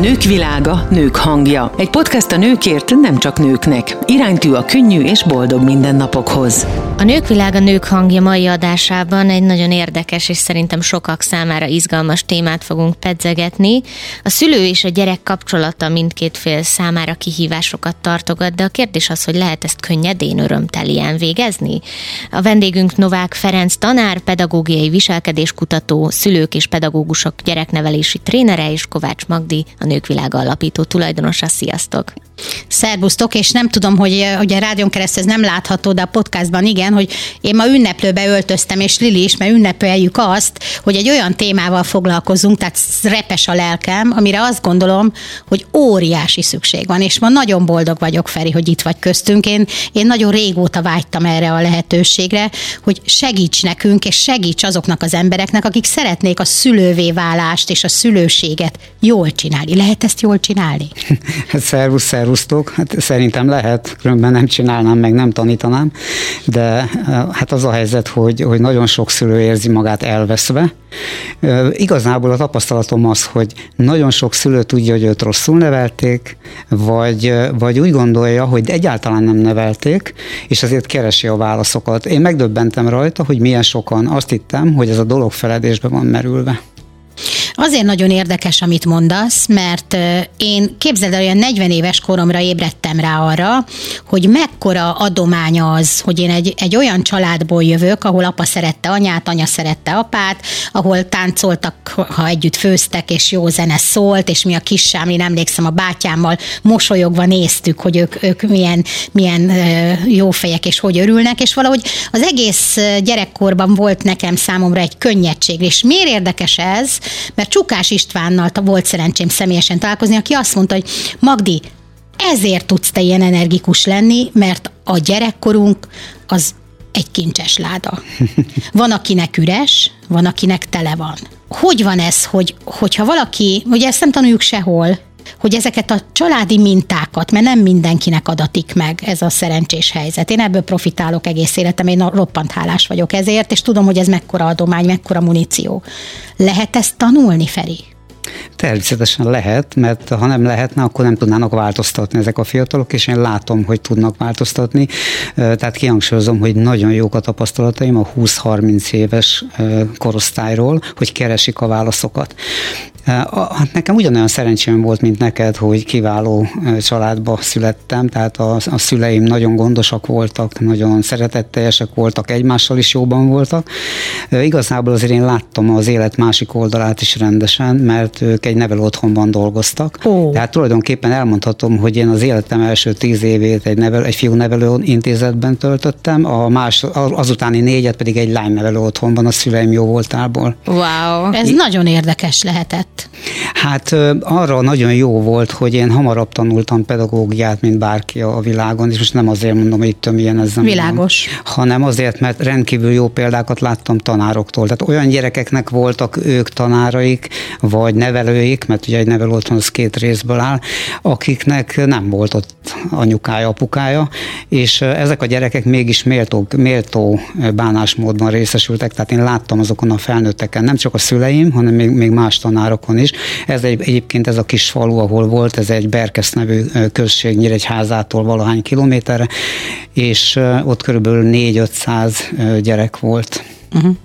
Nők világa, nők hangja. Egy podcast a nőkért, nem csak nőknek. Iránytű a könnyű és boldog mindennapokhoz. A Nők világa, nők hangja mai adásában egy nagyon érdekes és szerintem sokak számára izgalmas témát fogunk pedzegetni. A szülő és a gyerek kapcsolata mindkét fél számára kihívásokat tartogat, de a kérdés az, hogy lehet ezt könnyedén, örömtelien végezni? A vendégünk Novák Ferenc tanár, pedagógiai viselkedéskutató, szülők és pedagógusok gyereknevelési trénere és Kovács Magdi, a Nők Világa alapító tulajdonosa. Sziasztok! Szerbusztok, és nem tudom, hogy, hogy a rádión keresztül ez nem látható, de a podcastban igen, hogy én ma ünneplőbe öltöztem, és Lili is, mert ünnepeljük azt, hogy egy olyan témával foglalkozunk, tehát repes a lelkem, amire azt gondolom, hogy óriási szükség van, és ma nagyon boldog vagyok, Feri, hogy itt vagy köztünk. Én, én nagyon régóta vágytam erre a lehetőségre, hogy segíts nekünk, és segíts azoknak az embereknek, akik szeretnék a szülővé válást és a szülőséget jól csinálni. Lehet ezt jól csinálni? szervusz, szervusz szervusztok. Hát szerintem lehet, különben nem csinálnám, meg nem tanítanám, de hát az a helyzet, hogy, hogy nagyon sok szülő érzi magát elveszve. Igazából a tapasztalatom az, hogy nagyon sok szülő tudja, hogy őt rosszul nevelték, vagy, vagy úgy gondolja, hogy egyáltalán nem nevelték, és azért keresi a válaszokat. Én megdöbbentem rajta, hogy milyen sokan azt hittem, hogy ez a dolog feledésbe van merülve. Azért nagyon érdekes, amit mondasz, mert én képzeld el, olyan 40 éves koromra ébredtem rá arra, hogy mekkora adomány az, hogy én egy, egy olyan családból jövök, ahol apa szerette anyát, anya szerette apát, ahol táncoltak, ha együtt főztek, és jó zene szólt, és mi a kisám, én emlékszem a bátyámmal mosolyogva néztük, hogy ők, ők milyen, milyen jó fejek, és hogy örülnek, és valahogy az egész gyerekkorban volt nekem számomra egy könnyedség, és miért érdekes ez? Mert Csukás Istvánnal volt szerencsém személyesen találkozni, aki azt mondta, hogy Magdi, ezért tudsz te ilyen energikus lenni, mert a gyerekkorunk az egy kincses láda. Van, akinek üres, van, akinek tele van. Hogy van ez, hogy, hogyha valaki, ugye ezt nem tanuljuk sehol, hogy ezeket a családi mintákat, mert nem mindenkinek adatik meg ez a szerencsés helyzet. Én ebből profitálok egész életem, én roppant hálás vagyok ezért, és tudom, hogy ez mekkora adomány, mekkora muníció. Lehet ezt tanulni, Feri? Természetesen lehet, mert ha nem lehetne, akkor nem tudnának változtatni ezek a fiatalok, és én látom, hogy tudnak változtatni. Tehát kihangsúlyozom, hogy nagyon jók a tapasztalataim a 20-30 éves korosztályról, hogy keresik a válaszokat. Hát nekem ugyanolyan szerencsém volt, mint neked, hogy kiváló családba születtem, tehát a, a szüleim nagyon gondosak voltak, nagyon szeretetteljesek voltak, egymással is jóban voltak. Igazából azért én láttam az élet másik oldalát is rendesen, mert ők egy nevelő otthonban dolgoztak. Oh. Tehát tulajdonképpen elmondhatom, hogy én az életem első tíz évét egy, nevel, egy fiú nevelő intézetben töltöttem, a más, azutáni négyet pedig egy lány nevelő otthonban a szüleim jó voltából. Wow, ez I- nagyon érdekes lehetett. Hát arra nagyon jó volt, hogy én hamarabb tanultam pedagógiát, mint bárki a világon, és most nem azért mondom, hogy itt milyen ez nem Világos. Van, hanem azért, mert rendkívül jó példákat láttam tanároktól. Tehát olyan gyerekeknek voltak ők tanáraik, vagy nevelőik, mert ugye egy nevelő az két részből áll, akiknek nem volt ott anyukája, apukája, és ezek a gyerekek mégis méltó, méltó bánásmódban részesültek, tehát én láttam azokon a felnőtteken, nem csak a szüleim, hanem még, még más tanárok Nyíregyházakon is. Ez egy, egyébként ez a kis falu, ahol volt, ez egy Berkesz nevű község Nyíregyházától valahány kilométerre, és ott körülbelül 4-500 gyerek volt. Uh-huh.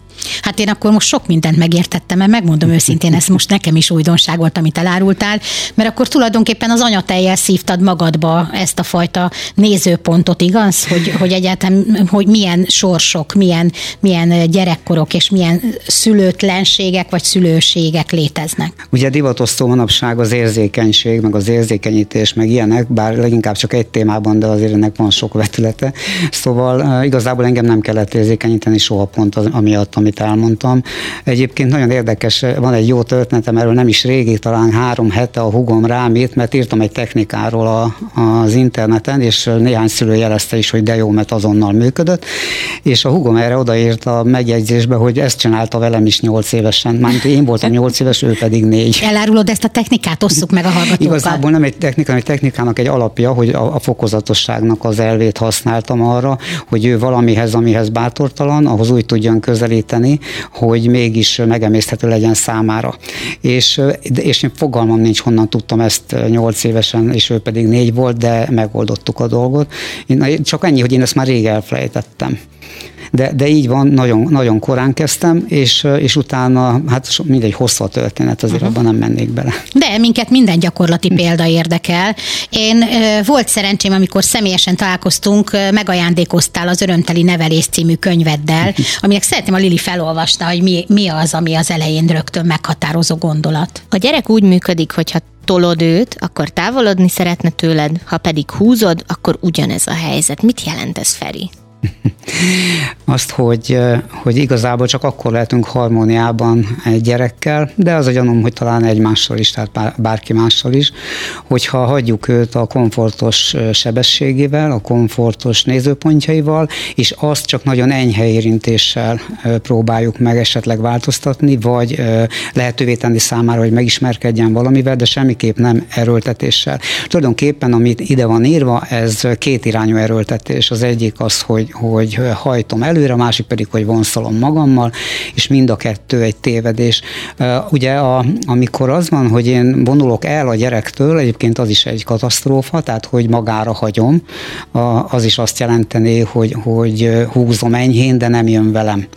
Hát én akkor most sok mindent megértettem, mert megmondom őszintén, ez most nekem is újdonság volt, amit elárultál, mert akkor tulajdonképpen az anyatejjel szívtad magadba ezt a fajta nézőpontot, igaz? Hogy, hogy egyáltalán, hogy milyen sorsok, milyen, milyen gyerekkorok és milyen szülőtlenségek vagy szülőségek léteznek. Ugye divatosztó manapság az érzékenység, meg az érzékenyítés, meg ilyenek, bár leginkább csak egy témában, de azért ennek van sok vetülete. Szóval igazából engem nem kellett érzékenyíteni soha pont az, amiatt, amit elmondtam. Egyébként nagyon érdekes, van egy jó történetem, erről nem is régi, talán három hete a hugom rám írt, mert írtam egy technikáról a, az interneten, és néhány szülő jelezte is, hogy de jó, mert azonnal működött, és a hugom erre odaírt a megjegyzésbe, hogy ezt csinálta velem is nyolc évesen, mármint én voltam nyolc éves, ő pedig négy. Elárulod ezt a technikát, osszuk meg a hallgatókkal. Igazából nem egy technika, hanem egy technikának egy alapja, hogy a, a fokozatosságnak az elvét használtam arra, hogy ő valamihez, amihez bátortalan, ahhoz úgy tudjon közelíteni, teremteni, hogy mégis megemészthető legyen számára. És, és én fogalmam nincs, honnan tudtam ezt nyolc évesen, és ő pedig négy volt, de megoldottuk a dolgot. Én, csak annyi, hogy én ezt már rég elfelejtettem de, de így van, nagyon, nagyon korán kezdtem, és, és utána, hát mindegy hosszú a történet, azért uh-huh. abban nem mennék bele. De minket minden gyakorlati példa érdekel. Én volt szerencsém, amikor személyesen találkoztunk, megajándékoztál az Örömteli Nevelés című könyveddel, aminek szeretném a Lili felolvasna, hogy mi, mi az, ami az elején rögtön meghatározó gondolat. A gyerek úgy működik, hogyha tolod őt, akkor távolodni szeretne tőled, ha pedig húzod, akkor ugyanez a helyzet. Mit jelent ez, Feri? Azt, hogy, hogy igazából csak akkor lehetünk harmóniában egy gyerekkel, de az a gyanúm, hogy talán egymással is, tehát bárki mással is, hogyha hagyjuk őt a komfortos sebességével, a komfortos nézőpontjaival, és azt csak nagyon enyhe érintéssel próbáljuk meg esetleg változtatni, vagy lehetővé tenni számára, hogy megismerkedjen valamivel, de semmiképp nem erőltetéssel. Tulajdonképpen, amit ide van írva, ez két irányú erőltetés. Az egyik az, hogy, hogy hajtom előre, a másik pedig, hogy vonszolom magammal, és mind a kettő egy tévedés. Ugye a, amikor az van, hogy én vonulok el a gyerektől, egyébként az is egy katasztrófa, tehát hogy magára hagyom, az is azt jelenteni, hogy, hogy húzom enyhén, de nem jön velem.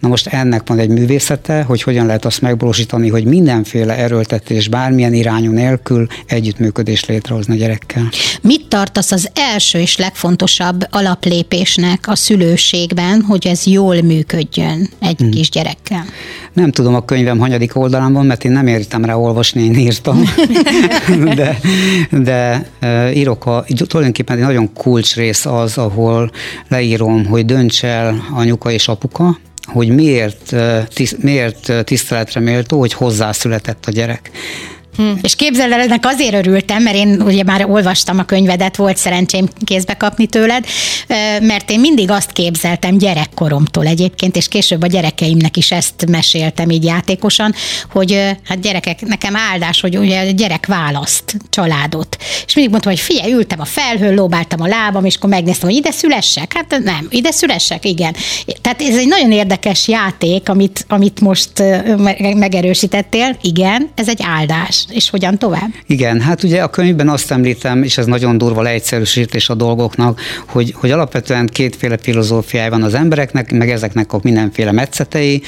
Na most ennek van egy művészete, hogy hogyan lehet azt megvalósítani, hogy mindenféle erőltetés, bármilyen irányú nélkül együttműködés létrehozni a gyerekkel. Mit tartasz az első és legfontosabb alaplépésnek a szülőségben, hogy ez jól működjön egy hmm. kisgyerekkel? Nem tudom a könyvem hanyadik oldalán van, mert én nem értem rá olvasni, én írtam. de, de írok a, tulajdonképpen egy nagyon kulcs rész az, ahol leírom, hogy dönts el anyuka és apuka, hogy miért, tiszt, miért tiszteletre méltó, hogy hozzászületett a gyerek. Hm. És képzeld el, ennek azért örültem, mert én ugye már olvastam a könyvedet, volt szerencsém kézbe kapni tőled, mert én mindig azt képzeltem gyerekkoromtól egyébként, és később a gyerekeimnek is ezt meséltem így játékosan, hogy hát gyerekek, nekem áldás, hogy ugye a gyerek választ családot. És mindig mondtam, hogy figyelj, ültem a felhőn, lóbáltam a lábam, és akkor megnéztem, hogy ide szülessek? Hát nem, ide szülessek, igen. Tehát ez egy nagyon érdekes játék, amit, amit most megerősítettél, igen, ez egy áldás és hogyan tovább? Igen, hát ugye a könyvben azt említem, és ez nagyon durva leegyszerűsítés a dolgoknak, hogy, hogy alapvetően kétféle filozófiája van az embereknek, meg ezeknek a mindenféle metszetei,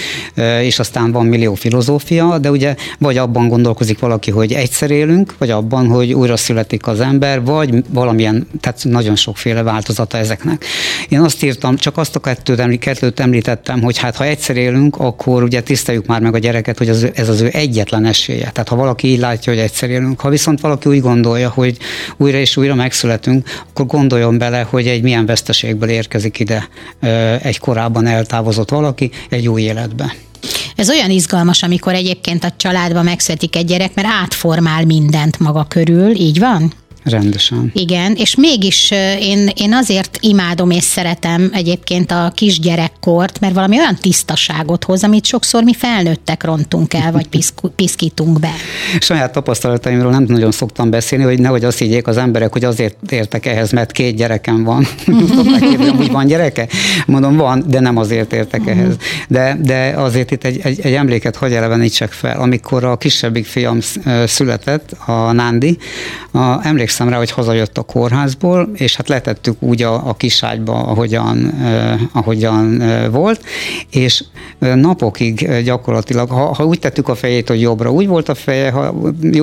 és aztán van millió filozófia, de ugye vagy abban gondolkozik valaki, hogy egyszer élünk, vagy abban, hogy újra születik az ember, vagy valamilyen, tehát nagyon sokféle változata ezeknek. Én azt írtam, csak azt a kettőt, kettőt említettem, hogy hát ha egyszer élünk, akkor ugye tiszteljük már meg a gyereket, hogy ez az ő egyetlen esélye. Tehát ha valaki így látja, hogy egyszer élünk. Ha viszont valaki úgy gondolja, hogy újra és újra megszületünk, akkor gondoljon bele, hogy egy milyen veszteségből érkezik ide egy korábban eltávozott valaki egy új életbe. Ez olyan izgalmas, amikor egyébként a családban megszületik egy gyerek, mert átformál mindent maga körül, így van? Rendesen. Igen, és mégis én, én azért imádom és szeretem egyébként a kisgyerekkort, mert valami olyan tisztaságot hoz, amit sokszor mi felnőttek rontunk el, vagy piszkítunk be. Saját tapasztalataimról nem nagyon szoktam beszélni, hogy nehogy azt higgyék az emberek, hogy azért értek ehhez, mert két gyerekem van. hogy van gyereke? Mondom, van, de nem azért értek uh-huh. ehhez. De, de azért itt egy, egy, egy emléket hagy elevenítsek fel. Amikor a kisebbik fiam született, a Nándi, a, emlékszem, emlékszem rá, hogy hazajött a kórházból, és hát letettük úgy a, a kiságyba, ahogyan, eh, ahogyan eh, volt, és napokig gyakorlatilag, ha, ha úgy tettük a fejét, hogy jobbra, úgy volt a feje, ha,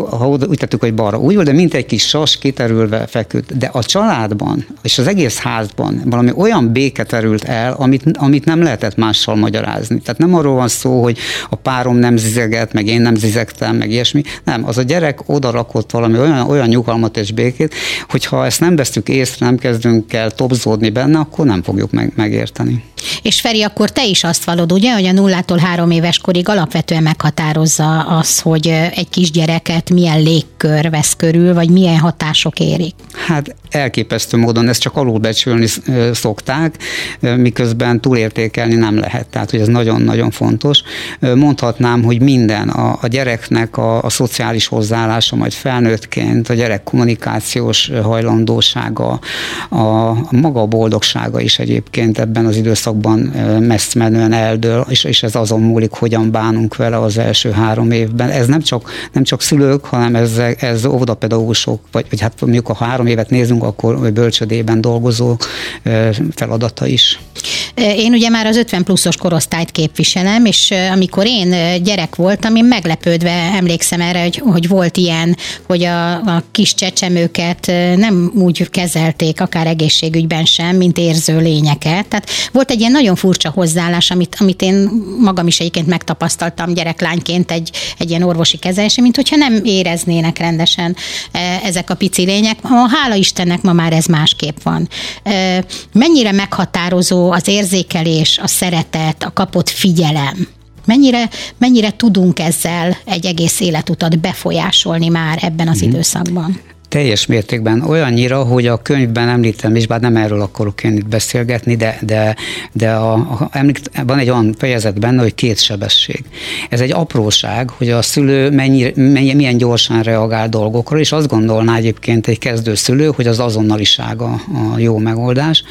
ha úgy tettük, hogy balra, úgy volt, de mint egy kis sas kiterülve feküdt. De a családban, és az egész házban valami olyan béke terült el, amit, amit nem lehetett mással magyarázni. Tehát nem arról van szó, hogy a párom nem zizeget, meg én nem zizegtem, meg ilyesmi. Nem, az a gyerek oda rakott valami olyan, olyan nyugalmat és békét, hogyha ezt nem vesztük észre, nem kezdünk el topzódni benne, akkor nem fogjuk meg, megérteni. És Feri, akkor te is azt vallod, ugye, hogy a nullától három éves korig alapvetően meghatározza az, hogy egy kisgyereket milyen légkör vesz körül, vagy milyen hatások érik? Hát elképesztő módon ezt csak alulbecsülni szokták, miközben túlértékelni nem lehet. Tehát, hogy ez nagyon-nagyon fontos. Mondhatnám, hogy minden, a, a gyereknek a, a szociális hozzáállása, majd felnőttként, a gyerek kommunik kommunikációs hajlandósága, a maga a boldogsága is egyébként ebben az időszakban messze menően eldől, és, és ez azon múlik, hogyan bánunk vele az első három évben. Ez nem csak, nem csak szülők, hanem ez, ez óvodapedagógusok, vagy, vagy hát mondjuk ha három évet nézünk, akkor bölcsödében dolgozó feladata is. Én ugye már az 50 pluszos korosztályt képviselem, és amikor én gyerek voltam, én meglepődve emlékszem erre, hogy, hogy volt ilyen, hogy a, a kis csecsemőket nem úgy kezelték, akár egészségügyben sem, mint érző lényeket. Tehát volt egy ilyen nagyon furcsa hozzáállás, amit, amit én magam is egyébként megtapasztaltam gyereklányként egy, egy ilyen orvosi kezelése, mint hogyha nem éreznének rendesen ezek a pici lények. Hála Istennek ma már ez másképp van. Mennyire meghatározó az érzékelés, a szeretet, a kapott figyelem? Mennyire, mennyire tudunk ezzel egy egész életutat befolyásolni már ebben az mm. időszakban? teljes mértékben olyannyira, hogy a könyvben említem is, bár nem erről akarok én itt beszélgetni, de, de, de a, a, említ, van egy olyan fejezet benne, hogy két sebesség. Ez egy apróság, hogy a szülő mennyi, mennyi, milyen gyorsan reagál dolgokra, és azt gondolná egyébként egy kezdő szülő, hogy az azonnaliság a, a jó megoldás.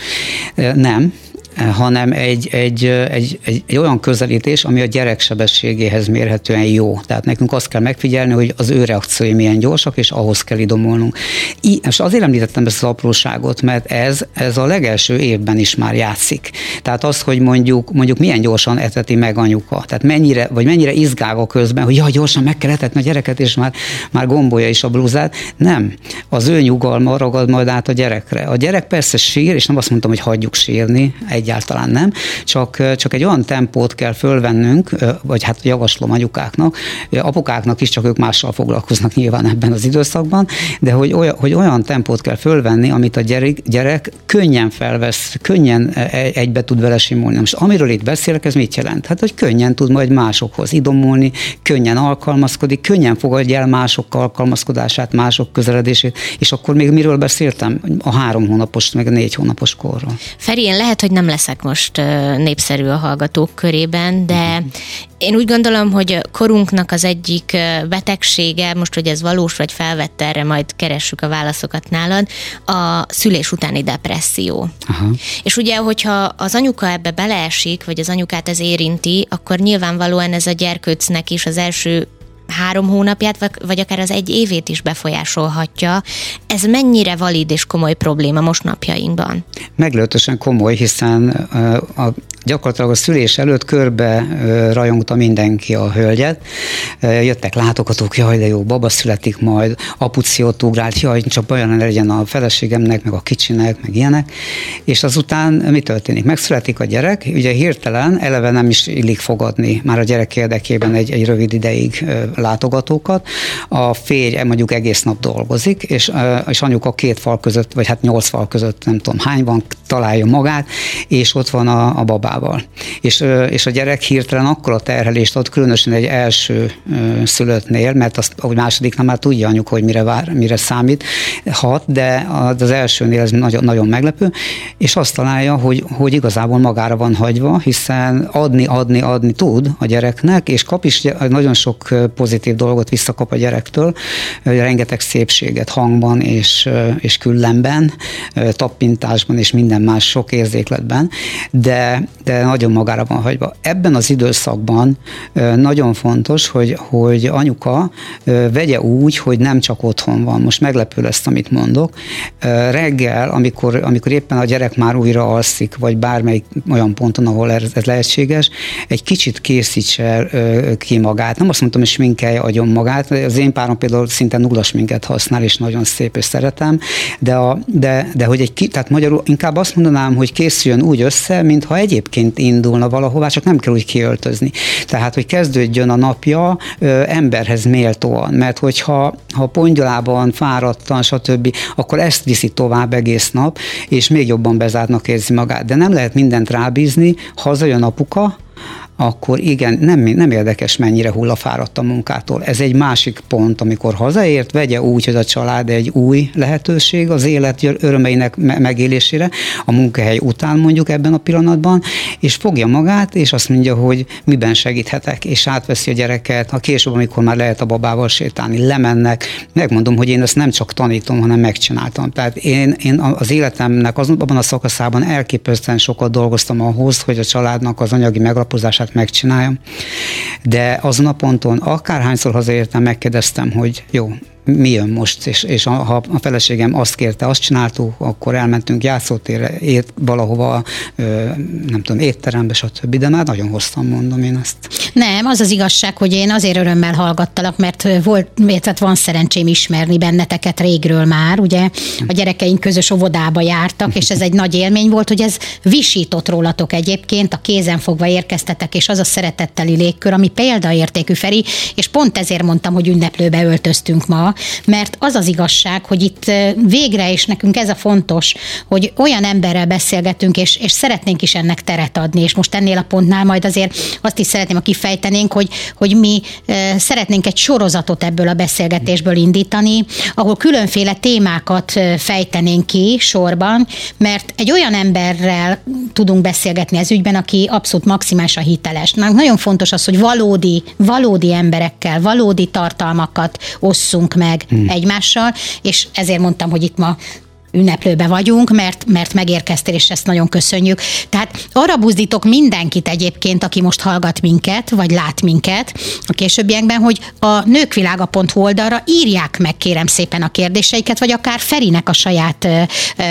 Nem, hanem egy, egy, egy, egy, egy olyan közelítés, ami a gyerek sebességéhez mérhetően jó. Tehát nekünk azt kell megfigyelni, hogy az ő reakciói milyen gyorsak, és ahhoz kell idomolnunk. I, és azért említettem ezt az apróságot, mert ez, ez a legelső évben is már játszik. Tehát az, hogy mondjuk, mondjuk milyen gyorsan eteti meg anyuka, tehát mennyire, vagy mennyire izgálva közben, hogy jaj, gyorsan meg kell etetni a gyereket, és már, már gombolja is a blúzát. Nem. Az ő nyugalma ragad majd át a gyerekre. A gyerek persze sír, és nem azt mondtam, hogy hagyjuk sírni, egy egyáltalán nem, csak, csak egy olyan tempót kell fölvennünk, vagy hát javaslom anyukáknak, apukáknak is, csak ők mással foglalkoznak nyilván ebben az időszakban, de hogy olyan, hogy olyan tempót kell fölvenni, amit a gyerek, gyerek könnyen felvesz, könnyen e, egybe tud vele simulni. Most amiről itt beszélek, ez mit jelent? Hát, hogy könnyen tud majd másokhoz idomulni, könnyen alkalmazkodik, könnyen fogadja el mások alkalmazkodását, mások közeledését, és akkor még miről beszéltem? A három hónapos, meg a négy hónapos korról. Feri, én lehet, hogy nem leszek most népszerű a hallgatók körében, de én úgy gondolom, hogy korunknak az egyik betegsége, most, hogy ez valós vagy felvett erre, majd keressük a válaszokat nálad, a szülés utáni depresszió. Aha. És ugye, hogyha az anyuka ebbe beleesik, vagy az anyukát ez érinti, akkor nyilvánvalóan ez a gyerkőcnek is az első három hónapját, vagy akár az egy évét is befolyásolhatja. Ez mennyire valid és komoly probléma most napjainkban? Meglehetősen komoly, hiszen a gyakorlatilag a szülés előtt körbe rajongta mindenki a hölgyet. Jöttek látogatók, jaj, de jó, baba születik majd, apuciót ugrált, jaj, csak olyan legyen a feleségemnek, meg a kicsinek, meg ilyenek. És azután mi történik? Megszületik a gyerek, ugye hirtelen eleve nem is illik fogadni már a gyerek érdekében egy, egy rövid ideig látogatókat. A férj mondjuk egész nap dolgozik, és, és anyuka két fal között, vagy hát nyolc fal között, nem tudom hány van, találja magát, és ott van a, a babá apával. És, és a gyerek hirtelen akkor a terhelést ad, különösen egy első szülöttnél, mert azt, ahogy másodiknál már tudja anyuk, hogy mire, vár, mire számít, hat, de az elsőnél ez nagyon, nagyon meglepő, és azt találja, hogy, hogy igazából magára van hagyva, hiszen adni, adni, adni tud a gyereknek, és kap is nagyon sok pozitív dolgot visszakap a gyerektől, rengeteg szépséget hangban és, és küllemben, tappintásban és minden más sok érzékletben, de, de nagyon magára van hagyva. Ebben az időszakban nagyon fontos, hogy, hogy anyuka vegye úgy, hogy nem csak otthon van. Most meglepő lesz, amit mondok. Reggel, amikor, amikor éppen a gyerek már újra alszik, vagy bármelyik olyan ponton, ahol ez lehetséges, egy kicsit készítse ki magát. Nem azt mondtam, hogy sminkelje agyon magát. Az én párom például szinte nulla sminket használ, és nagyon szép, és szeretem, de, a, de, de hogy egy, tehát magyarul inkább azt mondanám, hogy készüljön úgy össze, mintha egyébként indulna valahová, csak nem kell úgy kiöltözni. Tehát, hogy kezdődjön a napja ö, emberhez méltóan, mert hogyha ha pongyolában, fáradtan, stb., akkor ezt viszi tovább egész nap, és még jobban bezártnak érzi magát. De nem lehet mindent rábízni, hazajön apuka, akkor igen, nem, nem érdekes, mennyire hullafáradt a munkától. Ez egy másik pont, amikor hazaért, vegye úgy, hogy a család egy új lehetőség az élet örömeinek megélésére, a munkahely után mondjuk ebben a pillanatban, és fogja magát, és azt mondja, hogy miben segíthetek, és átveszi a gyereket, ha később, amikor már lehet a babával sétálni, lemennek, megmondom, hogy én ezt nem csak tanítom, hanem megcsináltam. Tehát én, én az életemnek azon, abban a szakaszában elképesztően sokat dolgoztam ahhoz, hogy a családnak az anyagi meglapozását megcsináljam. De azon a ponton, akárhányszor hazaértem, megkérdeztem, hogy jó, mi jön most, és, és ha a feleségem azt kérte, azt csináltuk, akkor elmentünk játszótérre, ért valahova, nem tudom, étterembe, stb. De már nagyon hoztam, mondom én ezt. Nem, az az igazság, hogy én azért örömmel hallgattalak, mert volt, tehát van szerencsém ismerni benneteket régről már, ugye a gyerekeink közös óvodába jártak, és ez egy nagy élmény volt, hogy ez visított rólatok egyébként, a kézen fogva érkeztetek, és az a szeretetteli légkör, ami példaértékű Feri, és pont ezért mondtam, hogy ünneplőbe öltöztünk ma, mert az az igazság, hogy itt végre, és nekünk ez a fontos, hogy olyan emberrel beszélgetünk, és, és szeretnénk is ennek teret adni, és most ennél a pontnál majd azért azt is szeretném, ha kifejtenénk, hogy, hogy mi szeretnénk egy sorozatot ebből a beszélgetésből indítani, ahol különféle témákat fejtenénk ki sorban, mert egy olyan emberrel tudunk beszélgetni ez ügyben, aki abszolút maximálisan hiteles. Nagyon fontos az, hogy valódi, valódi emberekkel, valódi tartalmakat osszunk meg meg hmm. egymással, és ezért mondtam, hogy itt ma ünneplőbe vagyunk, mert, mert megérkeztél, és ezt nagyon köszönjük. Tehát arra buzdítok mindenkit egyébként, aki most hallgat minket, vagy lát minket a későbbiekben, hogy a nőkvilága.hu oldalra írják meg kérem szépen a kérdéseiket, vagy akár Ferinek a saját ö, ö,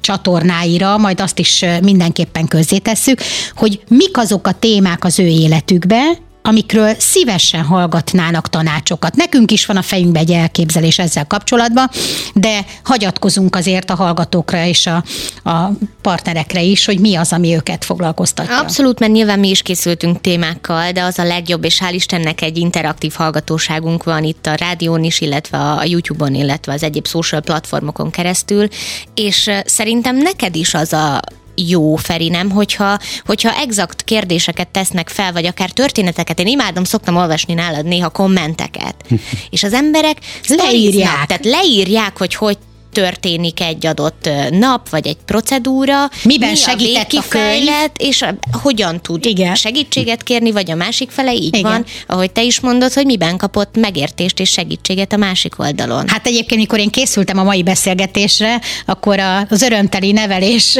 csatornáira, majd azt is mindenképpen közzétesszük, hogy mik azok a témák az ő életükbe, amikről szívesen hallgatnának tanácsokat. Nekünk is van a fejünkbe egy elképzelés ezzel kapcsolatban, de hagyatkozunk azért a hallgatókra és a, a partnerekre is, hogy mi az, ami őket foglalkoztatja. Abszolút, mert nyilván mi is készültünk témákkal, de az a legjobb, és hál' Istennek egy interaktív hallgatóságunk van itt a rádión is, illetve a YouTube-on, illetve az egyéb social platformokon keresztül, és szerintem neked is az a jó, Feri, nem? Hogyha, hogyha exakt kérdéseket tesznek fel, vagy akár történeteket, én imádom, szoktam olvasni nálad néha kommenteket, és az emberek leírják, tehát leírják, hogy hogy történik egy adott nap, vagy egy procedúra, miben mi segített a, a könyv, és hogyan tud Igen. segítséget kérni, vagy a másik fele így Igen. van, ahogy te is mondod, hogy miben kapott megértést és segítséget a másik oldalon. Hát egyébként, mikor én készültem a mai beszélgetésre, akkor az örömteli nevelés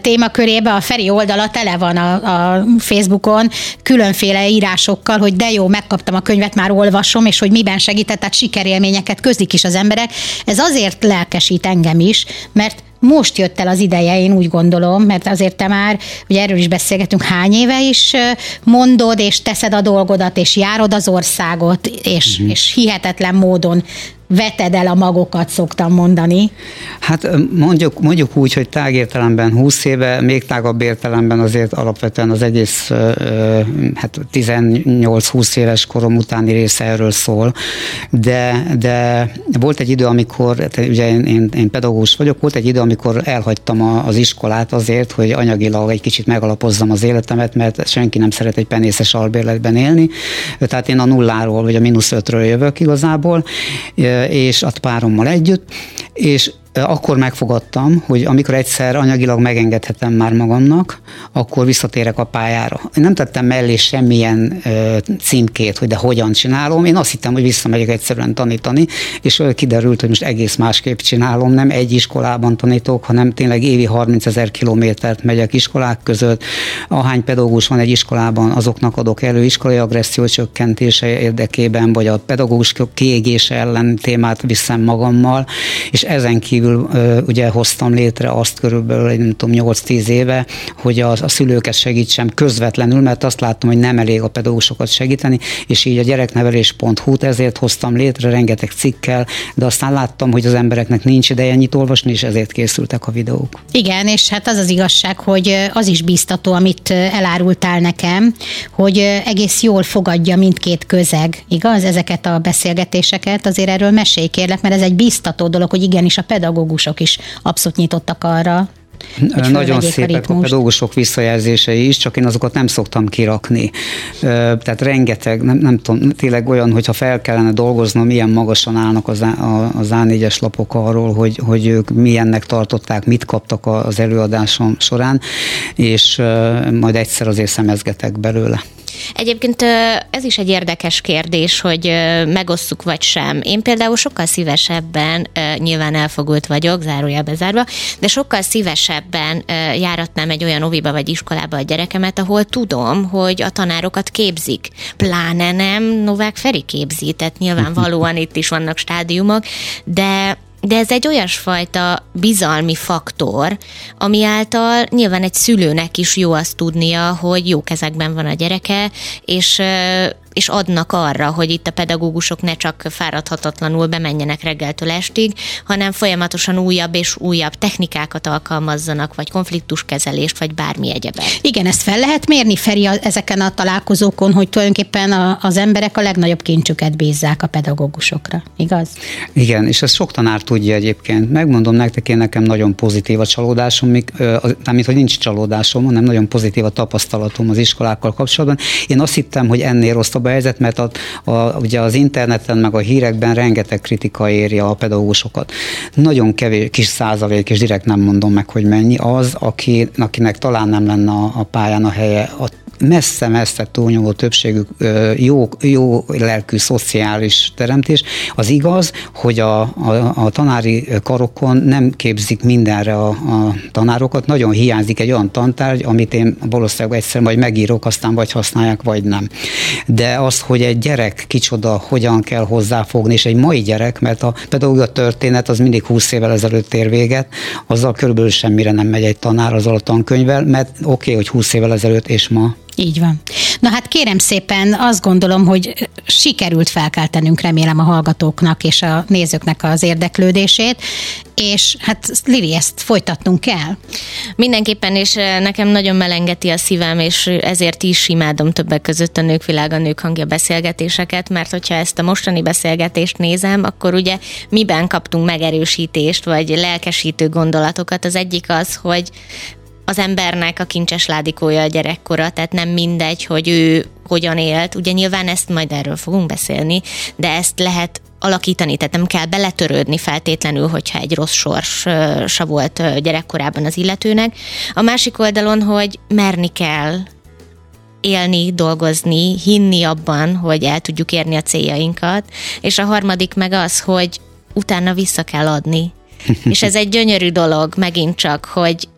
témakörébe a Feri oldala tele van a, a Facebookon különféle írásokkal, hogy de jó, megkaptam a könyvet, már olvasom, és hogy miben segített, tehát sikerélményeket közlik is az emberek. Ez azért lelkes lelkesít engem is, mert most jött el az ideje, én úgy gondolom, mert azért te már, ugye erről is beszélgetünk, hány éve is mondod, és teszed a dolgodat, és járod az országot, és, uh-huh. és hihetetlen módon veted el a magokat, szoktam mondani. Hát mondjuk, mondjuk úgy, hogy tág értelemben 20 éve, még tágabb értelemben azért alapvetően az egész hát 18-20 éves korom utáni része erről szól, de, de volt egy idő, amikor, ugye én, én, én pedagógus vagyok, volt egy idő, amikor elhagytam a, az iskolát azért, hogy anyagilag egy kicsit megalapozzam az életemet, mert senki nem szeret egy penészes albérletben élni, tehát én a nulláról, vagy a mínusz ötről jövök igazából, és a párommal együtt, és akkor megfogadtam, hogy amikor egyszer anyagilag megengedhetem már magamnak, akkor visszatérek a pályára. Én nem tettem mellé semmilyen címkét, hogy de hogyan csinálom. Én azt hittem, hogy visszamegyek egyszerűen tanítani, és kiderült, hogy most egész másképp csinálom. Nem egy iskolában tanítok, hanem tényleg évi 30 ezer kilométert megyek iskolák között. Ahány pedagógus van egy iskolában, azoknak adok elő iskolai agresszió csökkentése érdekében, vagy a pedagógus kiégése ellen témát viszem magammal, és ezen kívül kívül ugye hoztam létre azt körülbelül nem tudom 8-10 éve, hogy a, a szülőket segítsem közvetlenül, mert azt láttam, hogy nem elég a pedagógusokat segíteni, és így a gyereknevelés.hu-t ezért hoztam létre rengeteg cikkel, de aztán láttam, hogy az embereknek nincs ideje ennyit olvasni, és ezért készültek a videók. Igen, és hát az az igazság, hogy az is biztató, amit elárultál nekem, hogy egész jól fogadja mindkét közeg, igaz, ezeket a beszélgetéseket, azért erről mesélj kérlek, mert ez egy biztató dolog, hogy igenis a pedagógus pedagógusok is abszolút nyitottak arra, Nagyon szépek a, a pedagógusok visszajelzései is, csak én azokat nem szoktam kirakni. Tehát rengeteg, nem, nem tudom, tényleg olyan, hogyha fel kellene dolgoznom, milyen magasan állnak az, az A4-es lapok arról, hogy, hogy ők milyennek tartották, mit kaptak az előadásom során, és majd egyszer azért szemezgetek belőle. Egyébként ez is egy érdekes kérdés, hogy megosszuk vagy sem. Én például sokkal szívesebben, nyilván elfogult vagyok, zárójelbe zárva, de sokkal szívesebben járatnám egy olyan oviba vagy iskolába a gyerekemet, ahol tudom, hogy a tanárokat képzik. Pláne nem Novák Feri képzi, tehát nyilvánvalóan itt is vannak stádiumok, de de ez egy olyasfajta bizalmi faktor, ami által nyilván egy szülőnek is jó azt tudnia, hogy jó kezekben van a gyereke, és és adnak arra, hogy itt a pedagógusok ne csak fáradhatatlanul bemenjenek reggeltől estig, hanem folyamatosan újabb és újabb technikákat alkalmazzanak, vagy konfliktuskezelést, vagy bármi egyebet. Igen, ezt fel lehet mérni, Feri, ezeken a találkozókon, hogy tulajdonképpen a, az emberek a legnagyobb kincsüket bízzák a pedagógusokra, igaz? Igen, és ezt sok tanár tudja egyébként. Megmondom nektek, én nekem nagyon pozitív a csalódásom, még, nem, hogy nincs csalódásom, hanem nagyon pozitív a tapasztalatom az iskolákkal kapcsolatban. Én azt hittem, hogy ennél rosszabb a helyzet, mert a, a, ugye az interneten meg a hírekben rengeteg kritika éri a pedagógusokat. Nagyon kevés, kis százalék, és direkt nem mondom meg, hogy mennyi, az, aki, akinek talán nem lenne a, a pályán a helye, a messze-messze túlnyomó többségük jó, jó lelkű, szociális teremtés. Az igaz, hogy a, a, a tanári karokon nem képzik mindenre a, a tanárokat. Nagyon hiányzik egy olyan tantárgy, amit én valószínűleg egyszer majd megírok, aztán vagy használják, vagy nem. De az, hogy egy gyerek kicsoda, hogyan kell hozzáfogni, és egy mai gyerek, mert a pedagógia történet az mindig 20 évvel ezelőtt ér véget, azzal körülbelül semmire nem megy egy tanár az a tankönyvvel, mert oké, okay, hogy 20 évvel ezelőtt és ma így van. Na hát kérem szépen, azt gondolom, hogy sikerült felkeltenünk remélem a hallgatóknak és a nézőknek az érdeklődését, és hát Lili, ezt folytatnunk kell. Mindenképpen, és nekem nagyon melengeti a szívem, és ezért is imádom többek között a Nők Világa, Nők Hangja beszélgetéseket, mert hogyha ezt a mostani beszélgetést nézem, akkor ugye miben kaptunk megerősítést, vagy lelkesítő gondolatokat. Az egyik az, hogy az embernek a kincses ládikója a gyerekkora, tehát nem mindegy, hogy ő hogyan élt. Ugye nyilván ezt majd erről fogunk beszélni, de ezt lehet alakítani, tehát nem kell beletörődni feltétlenül, hogyha egy rossz sorsa volt gyerekkorában az illetőnek. A másik oldalon, hogy merni kell élni, dolgozni, hinni abban, hogy el tudjuk érni a céljainkat, és a harmadik meg az, hogy utána vissza kell adni. és ez egy gyönyörű dolog, megint csak, hogy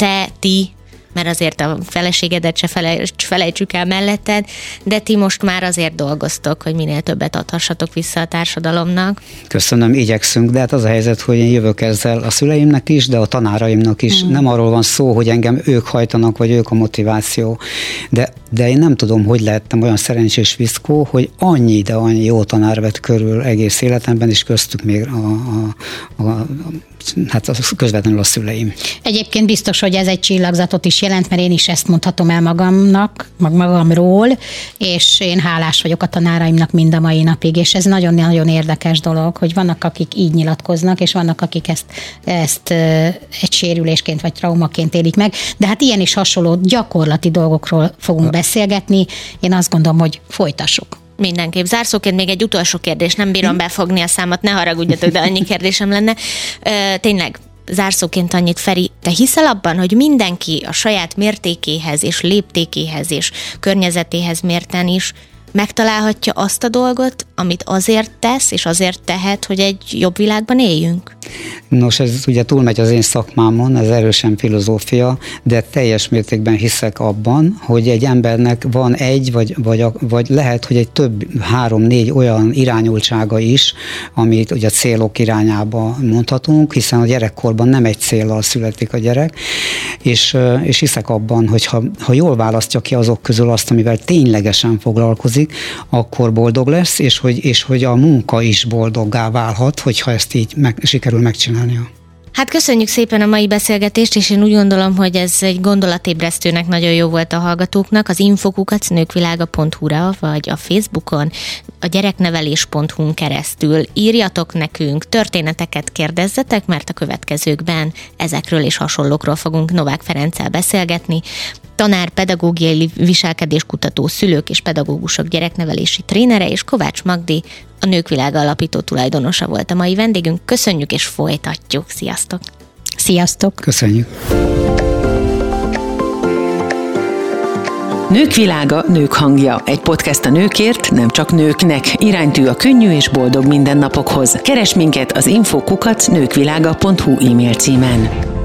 te, ti, mert azért a feleségedet se felejtsük el melletted, de ti most már azért dolgoztok, hogy minél többet adhassatok vissza a társadalomnak. Köszönöm, igyekszünk, de hát az a helyzet, hogy én jövök ezzel a szüleimnek is, de a tanáraimnak is. Mm. Nem arról van szó, hogy engem ők hajtanak, vagy ők a motiváció, de, de én nem tudom, hogy lehettem olyan szerencsés viszkó, hogy annyi, de annyi jó tanár vett körül egész életemben, és köztük még a, a, a, a hát az közvetlenül a szüleim. Egyébként biztos, hogy ez egy csillagzatot is jelent, mert én is ezt mondhatom el magamnak, mag magamról, és én hálás vagyok a tanáraimnak mind a mai napig, és ez nagyon-nagyon érdekes dolog, hogy vannak, akik így nyilatkoznak, és vannak, akik ezt, ezt egy sérülésként vagy traumaként élik meg, de hát ilyen is hasonló gyakorlati dolgokról fogunk beszélgetni. Én azt gondolom, hogy folytassuk. Mindenképp. Zárszóként még egy utolsó kérdés, nem bírom hm? befogni a számot, ne haragudjatok, de annyi kérdésem lenne. Tényleg, zárszóként annyit, Feri, te hiszel abban, hogy mindenki a saját mértékéhez és léptékéhez és környezetéhez mérten is megtalálhatja azt a dolgot, amit azért tesz, és azért tehet, hogy egy jobb világban éljünk? Nos, ez ugye túlmegy az én szakmámon, ez erősen filozófia, de teljes mértékben hiszek abban, hogy egy embernek van egy, vagy, vagy, vagy lehet, hogy egy több, három-négy olyan irányultsága is, amit ugye a célok irányába mondhatunk, hiszen a gyerekkorban nem egy célral születik a gyerek, és, és hiszek abban, hogy ha, ha jól választja ki azok közül azt, amivel ténylegesen foglalkozik, akkor boldog lesz, és hogy, és hogy a munka is boldoggá válhat, hogyha ezt így meg, sikerül megcsinálnia. Hát köszönjük szépen a mai beszélgetést, és én úgy gondolom, hogy ez egy gondolatébresztőnek nagyon jó volt a hallgatóknak. Az infokukat nőkvilága.hu-ra, vagy a Facebookon, a gyereknevelés.hu-n keresztül írjatok nekünk, történeteket kérdezzetek, mert a következőkben ezekről és hasonlókról fogunk Novák Ferenccel beszélgetni tanár, pedagógiai viselkedéskutató, szülők és pedagógusok gyereknevelési trénere, és Kovács Magdi, a Nők Világa alapító tulajdonosa volt a mai vendégünk. Köszönjük és folytatjuk. Sziasztok! Sziasztok! Köszönjük! Nők világa, nők hangja. Egy podcast a nőkért, nem csak nőknek. Iránytű a könnyű és boldog mindennapokhoz. Keres minket az infokukat nőkvilága.hu e-mail címen.